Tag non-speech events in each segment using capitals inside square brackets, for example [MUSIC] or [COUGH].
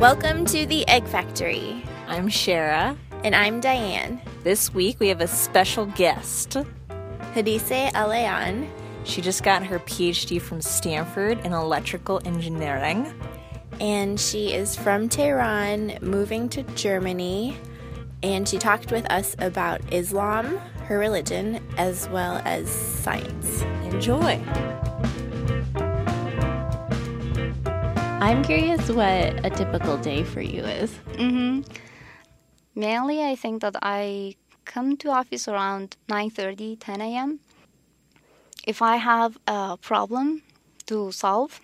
Welcome to the Egg Factory. I'm Shara. And I'm Diane. This week we have a special guest, Hadiseh Alayan. She just got her PhD from Stanford in electrical engineering. And she is from Tehran, moving to Germany. And she talked with us about Islam, her religion, as well as science. Enjoy. I'm curious what a typical day for you is. Mm-hmm. Mainly, I think that I come to office around 9:30, 10 a.m. If I have a problem to solve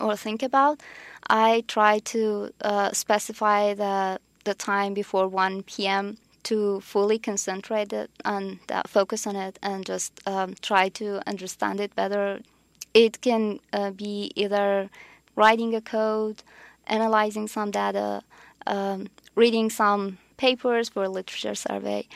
or think about, I try to uh, specify the the time before 1 p.m. to fully concentrate it and uh, focus on it and just um, try to understand it better. It can uh, be either writing a code, analyzing some data, um, reading some papers for a literature survey.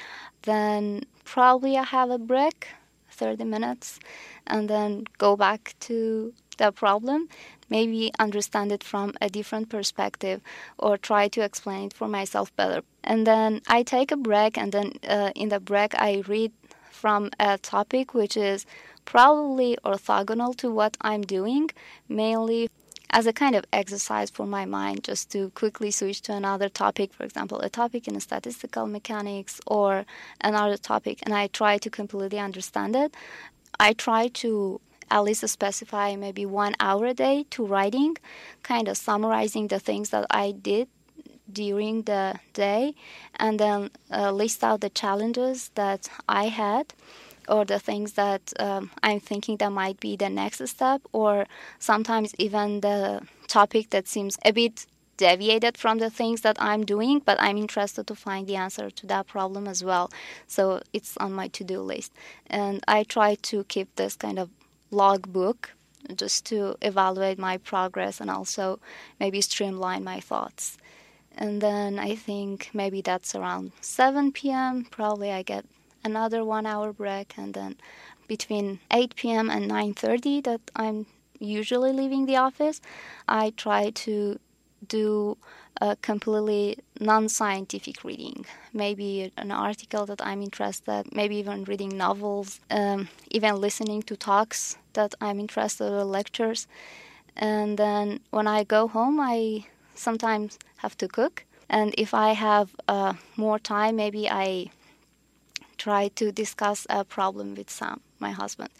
Then probably I have a break, 30 minutes, and then go back to the problem, maybe understand it from a different perspective or try to explain it for myself better. And then I take a break, and then uh, in the break, I read from a topic which is probably orthogonal to what I'm doing, mainly as a kind of exercise for my mind just to quickly switch to another topic for example a topic in statistical mechanics or another topic and i try to completely understand it. I try to at least specify maybe one hour a day to writing kind of summarizing the things that i did during the day and then uh, list out the challenges that i had or the things that um, I'm thinking that might be the next step, or sometimes even the topic that seems a bit deviated from the things that I'm doing, but I'm interested to find the answer to that problem as well. So it's on my to do list. And I try to keep this kind of log book just to evaluate my progress and also maybe streamline my thoughts. And then I think maybe that's around 7 p.m. Probably I get another one hour break, and then between 8 p.m. and 9:30 that I'm usually leaving the office, I try to do a completely non-scientific reading. Maybe an article that I'm interested, maybe even reading novels, um, even listening to talks that I'm interested in lectures. And then when I go home, I sometimes have to cook. And if I have uh, more time, maybe I try to discuss a problem with Sam, my husband.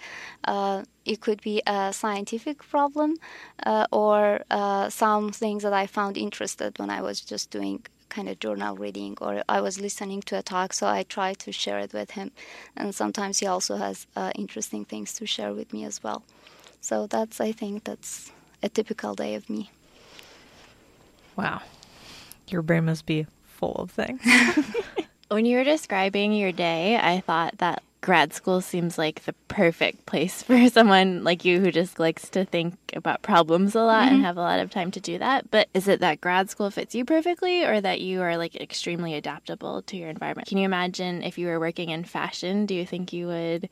Uh, it could be a scientific problem uh, or uh, some things that I found interested when I was just doing kind of journal reading or I was listening to a talk, so I try to share it with him. And sometimes he also has uh, interesting things to share with me as well. So that's, I think, that's a typical day of me. Wow. Your brain must be full of things. [LAUGHS] When you were describing your day, I thought that grad school seems like the perfect place [LAUGHS] for someone like you who just likes to think about problems a lot mm-hmm. and have a lot of time to do that. But is it that grad school fits you perfectly or that you are like extremely adaptable to your environment? Can you imagine if you were working in fashion, do you think you would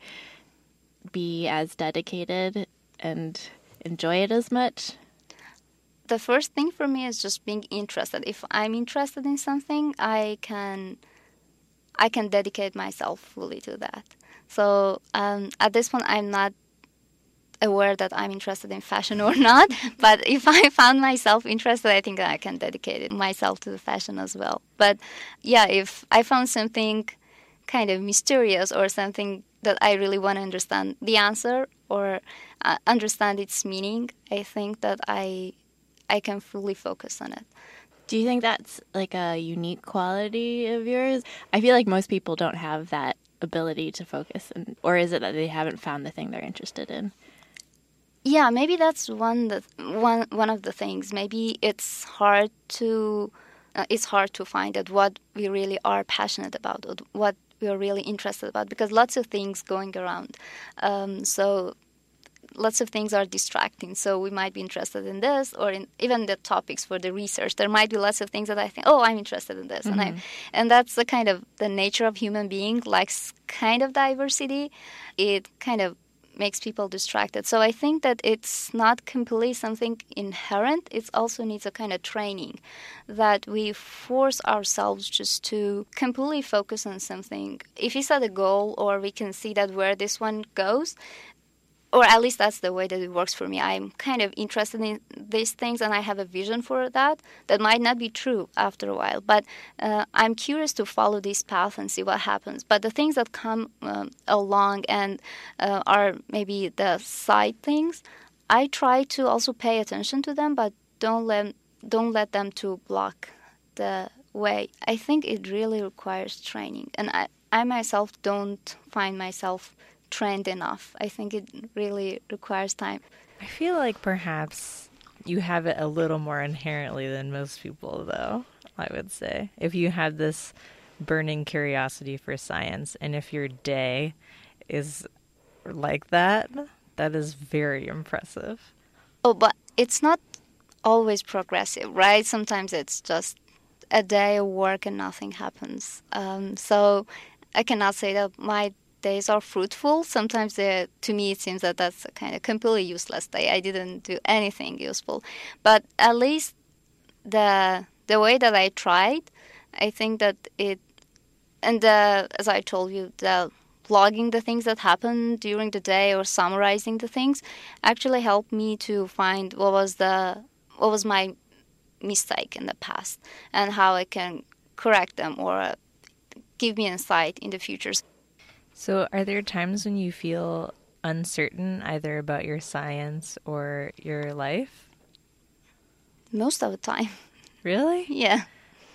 be as dedicated and enjoy it as much? The first thing for me is just being interested. If I'm interested in something, I can I can dedicate myself fully to that. So um, at this point, I'm not aware that I'm interested in fashion or [LAUGHS] not. but if I found myself interested, I think I can dedicate myself to the fashion as well. But yeah, if I found something kind of mysterious or something that I really want to understand the answer or uh, understand its meaning, I think that I I can fully focus on it. Do you think that's like a unique quality of yours? I feel like most people don't have that ability to focus, and, or is it that they haven't found the thing they're interested in? Yeah, maybe that's one that one one of the things. Maybe it's hard to uh, it's hard to find out what we really are passionate about, what we are really interested about, because lots of things going around. Um, so lots of things are distracting. So we might be interested in this, or in even the topics for the research. There might be lots of things that I think, oh, I'm interested in this, mm-hmm. and I, mm-hmm. and that's the kind of the nature of human being likes kind of diversity. It kind of makes people distracted. So I think that it's not completely something inherent. It also needs a kind of training that we force ourselves just to completely focus on something. If we set a goal or we can see that where this one goes, or at least that's the way that it works for me. I'm kind of interested in these things and I have a vision for that. That might not be true after a while, but uh, I'm curious to follow this path and see what happens. But the things that come um, along and uh, are maybe the side things, I try to also pay attention to them, but don't let don't let them to block the way. I think it really requires training, and I I myself don't find myself trained enough. I think it really requires time. I feel like perhaps you have it a little more inherently than most people, though, I would say. If you have this burning curiosity for science, and if your day is like that, that is very impressive. Oh, but it's not always progressive, right? Sometimes it's just a day of work and nothing happens. Um, so I cannot say that my days are fruitful. Sometimes, to me, it seems that that's a kind of completely useless day. I didn't do anything useful, but at least the the way that I tried, I think that it, and as I told you, the logging the things that happened during the day or summarizing the things actually helped me to find what was the what was my mistake in the past and how I can correct them or give me insight in the future. So, are there times when you feel uncertain either about your science or your life? Most of the time. Really? Yeah.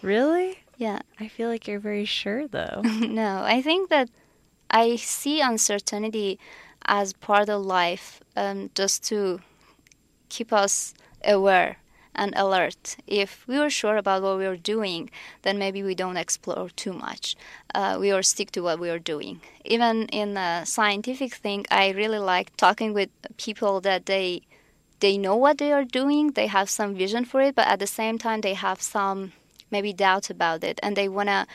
Really? Yeah. I feel like you're very sure, though. [LAUGHS] no, I think that I see uncertainty as part of life um, just to keep us aware and alert. If we were sure about what we were doing, then maybe we don't explore too much. Uh, we will stick to what we are doing. Even in scientific thing, I really like talking with people that they they know what they are doing, they have some vision for it, but at the same time they have some maybe doubt about it, and they want to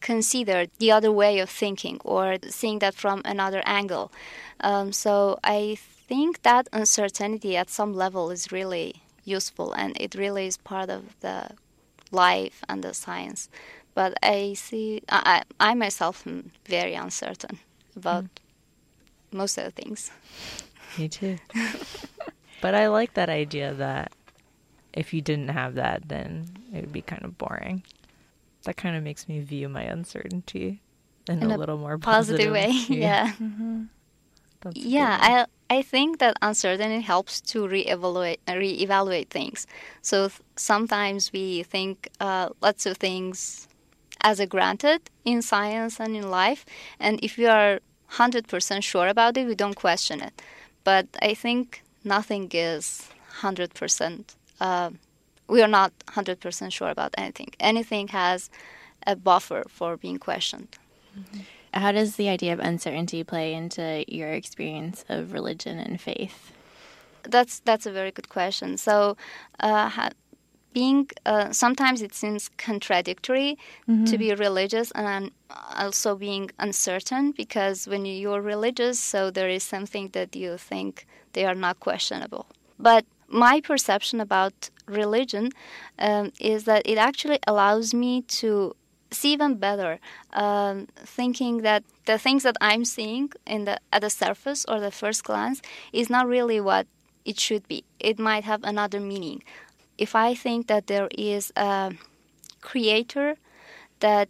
consider the other way of thinking or seeing that from another angle. Um, so I think that uncertainty at some level is really useful and it really is part of the life and the science. But i see i, I myself am very uncertain about mm. most of the things. Me too. [LAUGHS] But i like that idea that if you didn't have that then it would be kind of boring. That kind of makes me view my uncertainty in, in a, a, little more positive, positive way [LAUGHS] yeah. Mm-hmm. yeah I think that uncertainty helps to reevaluate reevaluate things. So th- sometimes we think uh, lots of things as a granted in science and in life, and if we are hundred percent sure about it, we don't question it. But I think nothing is hundred uh, percent. We are not hundred percent sure about anything. Anything has a buffer for being questioned. Mm-hmm. How does the idea of uncertainty play into your experience of religion and faith? That's that's a very good question. So, uh, being uh, sometimes it seems contradictory mm-hmm. to be religious and also being uncertain because when you're religious, so there is something that you think they are not questionable. But my perception about religion um, is that it actually allows me to see even better, um, thinking that the things that I'm seeing in the at the surface or the first glance is not really what it should be. It might have another meaning. If I think that there is a creator that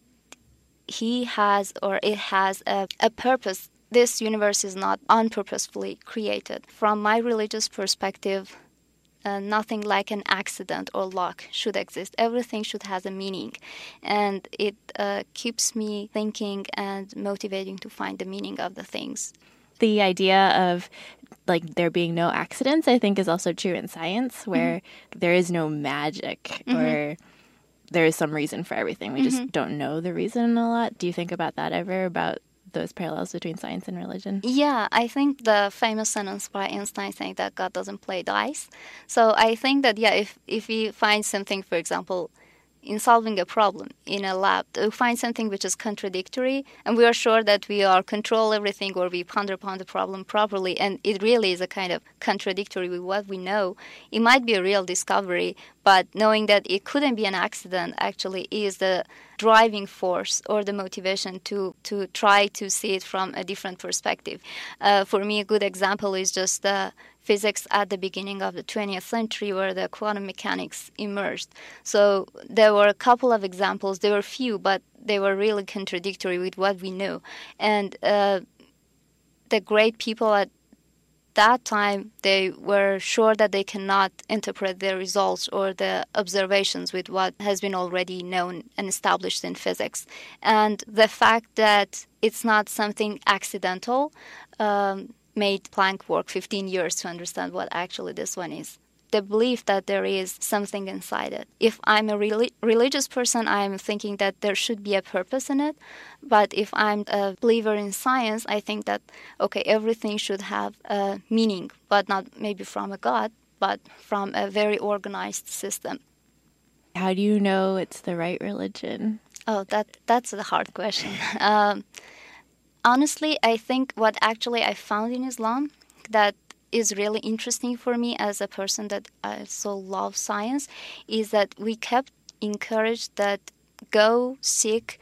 he has or it has a, a purpose, this universe is not unpurposefully created. From my religious perspective, uh, nothing like an accident or luck should exist. Everything should have a meaning, and it uh, keeps me thinking and motivating to find the meaning of the things. The idea of like there being no accidents, I think, is also true in science, where mm-hmm. there is no magic mm-hmm. or there is some reason for everything. We mm-hmm. just don't know the reason a lot. Do you think about that ever? About those parallels between science and religion? Yeah, I think the famous sentence by Einstein saying that God doesn't play dice. So I think that yeah, if if we find something, for example, in solving a problem in a lab, we find something which is contradictory, and we are sure that we are control everything or we ponder upon the problem properly, and it really is a kind of contradictory with what we know, it might be a real discovery. But knowing that it couldn't be an accident actually is the driving force or the motivation to to try to see it from a different perspective. Uh, for me, a good example is just the physics at the beginning of the 20th century where the quantum mechanics emerged. So there were a couple of examples. There were few, but they were really contradictory with what we knew. And uh, the great people at that time they were sure that they cannot interpret their results or the observations with what has been already known and established in physics and the fact that it's not something accidental um, made Planck work 15 years to understand what actually this one is. The belief that there is something inside it. If I'm a really religious person, I'm thinking that there should be a purpose in it. But if I'm a believer in science, I think that, okay, everything should have a meaning, but not maybe from a God, but from a very organized system. How do you know it's the right religion? Oh, that that's a hard question. [LAUGHS] um, honestly, I think what actually I found in Islam that is really interesting for me as a person that also loves science is that we kept encouraged that go seek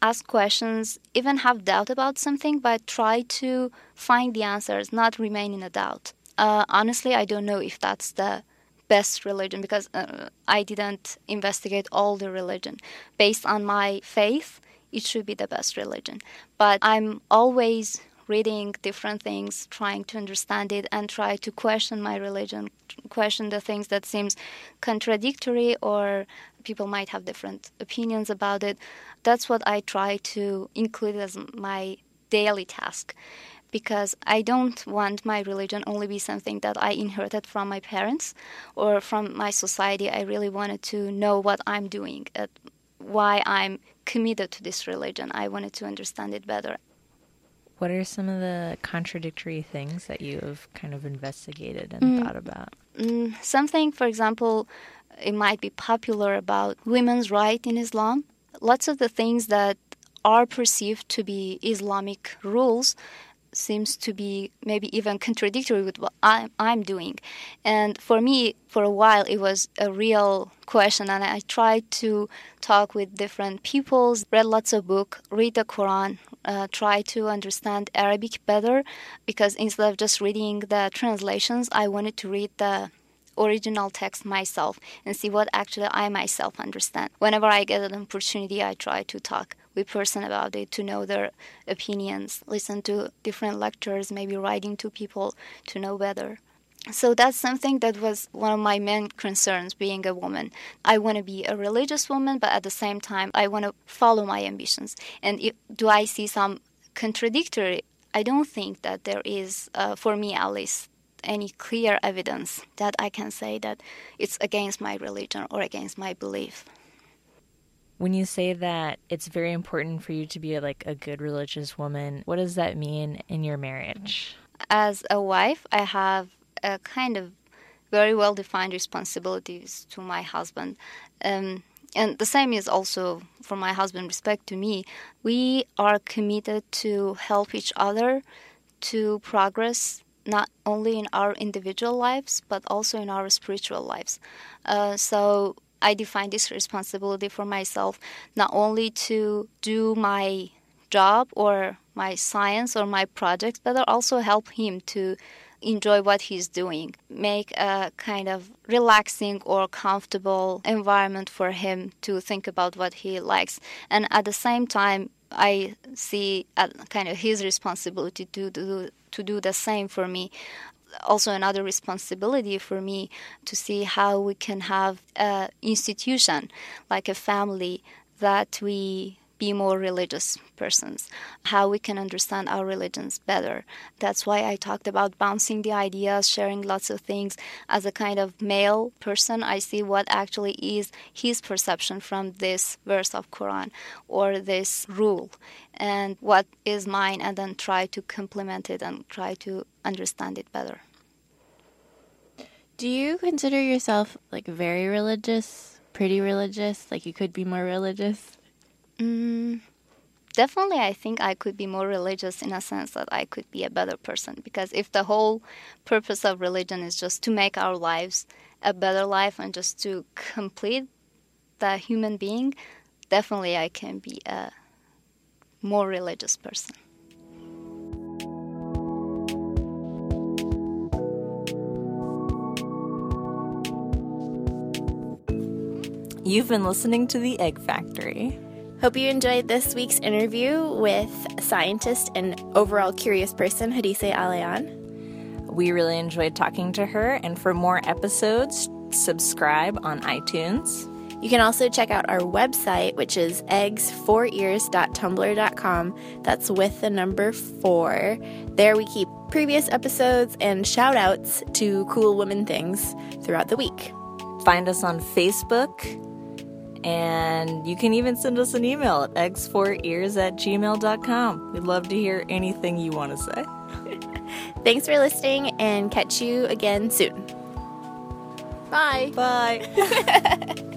ask questions even have doubt about something but try to find the answers not remain in a doubt. Uh, honestly i don't know if that's the best religion because uh, i didn't investigate all the religion. Based on my faith it should be the best religion. But I'm always reading different things, trying to understand it, and try to question my religion, question the things that seems contradictory or people might have different opinions about it. That's what I try to include as my daily task because I don't want my religion only be something that I inherited from my parents or from my society. I really wanted to know what I'm doing, why I'm committed to this religion. I wanted to understand it better. What are some of the contradictory things that you have kind of investigated and mm, thought about? Mm, something, for example, it might be popular about women's right in Islam. Lots of the things that are perceived to be Islamic rules seems to be maybe even contradictory with what I'm, I'm doing. And for me, for a while, it was a real question. And I tried to talk with different people, read lots of books, read the Quran, uh, try to understand Arabic better, because instead of just reading the translations, I wanted to read the original text myself and see what actually I myself understand. Whenever I get an opportunity, I try to talk with person about it to know their opinions, listen to different lectures, maybe writing to people to know better. So that's something that was one of my main concerns being a woman. I want to be a religious woman, but at the same time, I want to follow my ambitions. And if, do I see some contradictory? I don't think that there is, uh, for me at least, any clear evidence that I can say that it's against my religion or against my belief. When you say that it's very important for you to be like a good religious woman, what does that mean in your marriage? As a wife, I have a kind of very well defined responsibilities to my husband. Um, and the same is also for my husband respect to me we are committed to help each other to progress not only in our individual lives but also in our spiritual lives uh, so I define this responsibility for myself not only to do my job or my science or my projects, but also help him to enjoy what he's doing, make a kind of relaxing or comfortable environment for him to think about what he likes. And at the same time, I see kind of his responsibility to do to do the same for me. Also another responsibility for me to see how we can have an institution like a family that we be more religious persons, how we can understand our religions better. That's why I talked about bouncing the ideas, sharing lots of things. As a kind of male person, I see what actually is his perception from this verse of Quran or this rule and what is mine and then try to complement it and try to understand it better. Do you consider yourself like very religious? pretty religious? Like you could be more religious? Mm, definitely, I think I could be more religious in a sense that I could be a better person. Because if the whole purpose of religion is just to make our lives a better life and just to complete the human being, definitely I can be a more religious person. You've been listening to The Egg Factory. Hope you enjoyed this week's interview with scientist and overall curious person Hadiseh Alayan. We really enjoyed talking to her, and for more episodes, subscribe on iTunes. You can also check out our website, which is eggs4ears.tumblr.com. That's with the number four. There we keep previous episodes and shout outs to cool women things throughout the week. Find us on Facebook, and you can even send us an email at eggs4ears at gmail.com. We'd love to hear anything you want to say. [LAUGHS] Thanks for listening and catch you again soon. Bye. Bye. [LAUGHS]